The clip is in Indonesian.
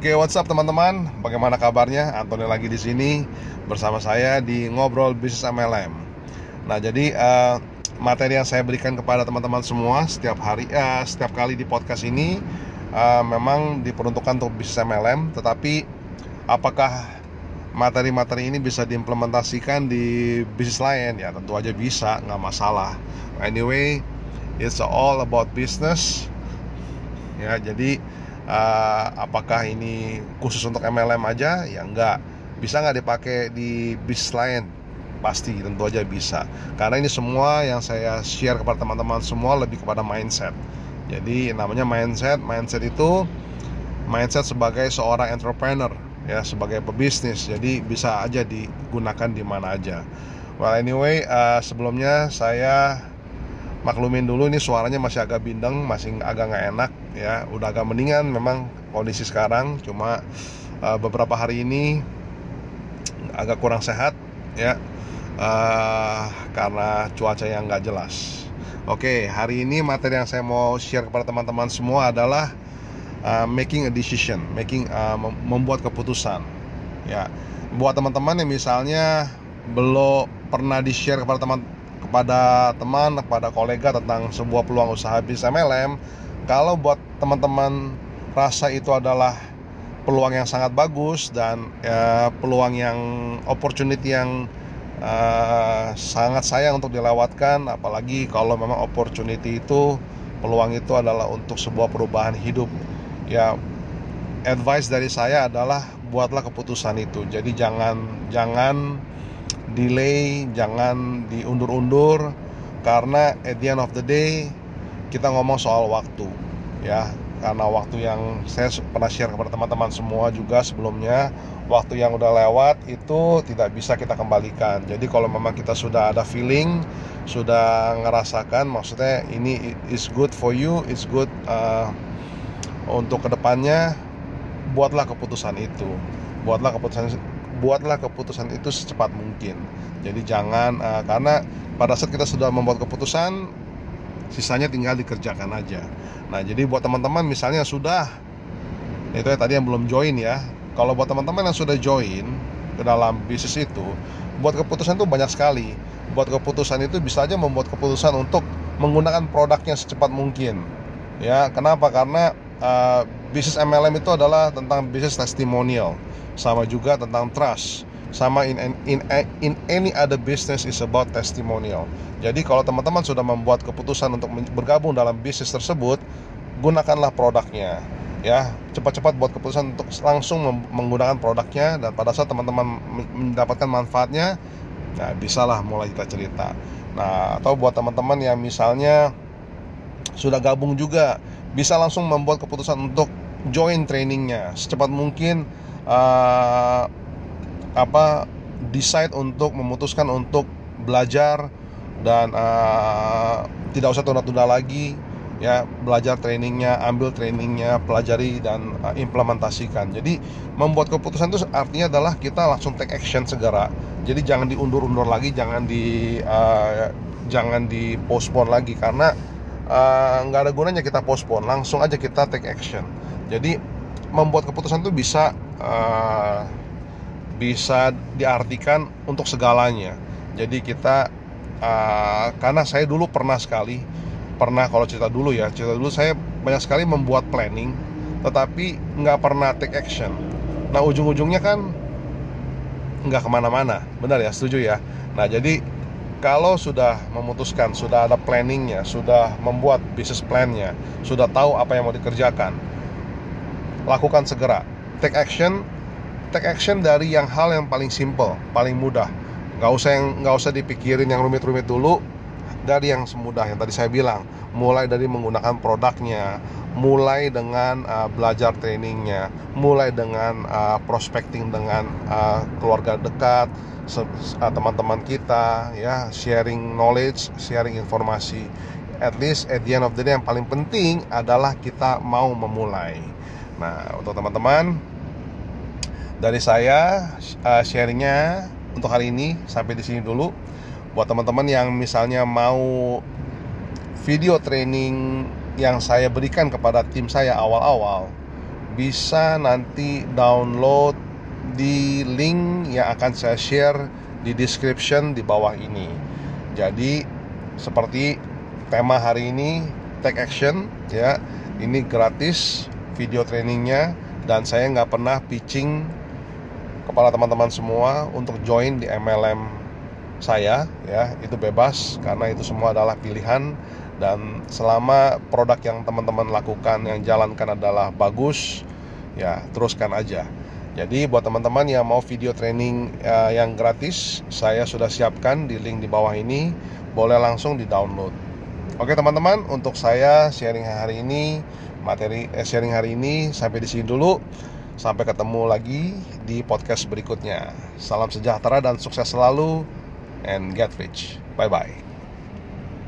Oke, what's up teman-teman? Bagaimana kabarnya? Antoni lagi di sini bersama saya di ngobrol bisnis MLM. Nah, jadi uh, materi yang saya berikan kepada teman-teman semua setiap hari, uh, setiap kali di podcast ini uh, memang diperuntukkan untuk bisnis MLM. Tetapi apakah materi-materi ini bisa diimplementasikan di bisnis lain? Ya, tentu aja bisa, nggak masalah. Anyway, it's all about business. Ya, jadi uh, apakah ini khusus untuk MLM aja? Ya enggak. Bisa nggak dipakai di bisnis lain? Pasti tentu aja bisa. Karena ini semua yang saya share kepada teman-teman semua lebih kepada mindset. Jadi namanya mindset. Mindset itu mindset sebagai seorang entrepreneur ya sebagai pebisnis. Jadi bisa aja digunakan di mana aja. Well anyway uh, sebelumnya saya maklumin dulu ini suaranya masih agak bindeng masih agak nggak enak ya. Udah agak mendingan memang kondisi sekarang cuma uh, beberapa hari ini agak kurang sehat ya. Uh, karena cuaca yang nggak jelas. Oke hari ini materi yang saya mau share kepada teman-teman semua adalah uh, making a decision making uh, membuat keputusan ya. Buat teman-teman yang misalnya belum pernah di share kepada teman kepada teman, kepada kolega tentang sebuah peluang usaha bisnis MLM, kalau buat teman-teman rasa itu adalah peluang yang sangat bagus dan ya, peluang yang opportunity yang uh, sangat sayang untuk dilewatkan, apalagi kalau memang opportunity itu peluang itu adalah untuk sebuah perubahan hidup. Ya, advice dari saya adalah buatlah keputusan itu. Jadi jangan jangan delay, jangan diundur-undur karena at the end of the day kita ngomong soal waktu ya. Karena waktu yang saya pernah share kepada teman-teman semua juga sebelumnya waktu yang udah lewat itu tidak bisa kita kembalikan. Jadi kalau memang kita sudah ada feeling sudah ngerasakan maksudnya ini is good for you is good uh, untuk ke depannya buatlah keputusan itu. Buatlah keputusan buatlah keputusan itu secepat mungkin. Jadi jangan uh, karena pada saat kita sudah membuat keputusan sisanya tinggal dikerjakan aja. Nah, jadi buat teman-teman misalnya sudah itu ya tadi yang belum join ya. Kalau buat teman-teman yang sudah join ke dalam bisnis itu, buat keputusan itu banyak sekali. Buat keputusan itu bisa aja membuat keputusan untuk menggunakan produknya secepat mungkin. Ya, kenapa? Karena uh, bisnis MLM itu adalah tentang bisnis testimonial sama juga tentang trust sama in, in, in any other business is about testimonial. Jadi kalau teman-teman sudah membuat keputusan untuk bergabung dalam bisnis tersebut, gunakanlah produknya. Ya, cepat-cepat buat keputusan untuk langsung menggunakan produknya dan pada saat teman-teman mendapatkan manfaatnya, nah bisalah mulai kita cerita. Nah, atau buat teman-teman yang misalnya sudah gabung juga, bisa langsung membuat keputusan untuk join trainingnya. Secepat mungkin uh, apa decide untuk memutuskan untuk belajar dan uh, tidak usah tunda-tunda lagi ya belajar trainingnya ambil trainingnya pelajari dan uh, implementasikan. Jadi membuat keputusan itu artinya adalah kita langsung take action segera. Jadi jangan diundur-undur lagi jangan di uh, jangan di postpone lagi karena nggak uh, ada gunanya kita postpone langsung aja kita take action jadi membuat keputusan itu bisa uh, bisa diartikan untuk segalanya. Jadi kita uh, karena saya dulu pernah sekali pernah kalau cerita dulu ya cerita dulu saya banyak sekali membuat planning tetapi nggak pernah take action. Nah ujung-ujungnya kan nggak ke mana-mana, benar ya setuju ya. Nah jadi kalau sudah memutuskan, sudah ada planningnya, sudah membuat bisnis plannya, sudah tahu apa yang mau dikerjakan, lakukan segera. Take action take action dari yang hal yang paling simple paling mudah. Nggak usah yang nggak usah dipikirin yang rumit-rumit dulu. Dari yang semudah yang tadi saya bilang mulai dari menggunakan produknya mulai dengan uh, belajar trainingnya mulai dengan uh, prospecting dengan uh, keluarga dekat uh, teman-teman kita ya sharing knowledge sharing informasi at least at the end of the day yang paling penting adalah kita mau memulai Nah, untuk teman-teman dari saya uh, sharingnya untuk hari ini sampai di sini dulu. Buat teman-teman yang misalnya mau video training yang saya berikan kepada tim saya awal-awal, bisa nanti download di link yang akan saya share di description di bawah ini. Jadi seperti tema hari ini take action ya ini gratis video trainingnya dan saya nggak pernah pitching kepada teman-teman semua untuk join di MLM saya ya itu bebas karena itu semua adalah pilihan dan selama produk yang teman-teman lakukan yang jalankan adalah bagus ya teruskan aja. Jadi buat teman-teman yang mau video training uh, yang gratis saya sudah siapkan di link di bawah ini. Boleh langsung di download oke teman-teman untuk saya sharing hari ini materi eh, sharing hari ini sampai di sini dulu. Sampai ketemu lagi di podcast berikutnya. Salam sejahtera dan sukses selalu and get rich. Bye bye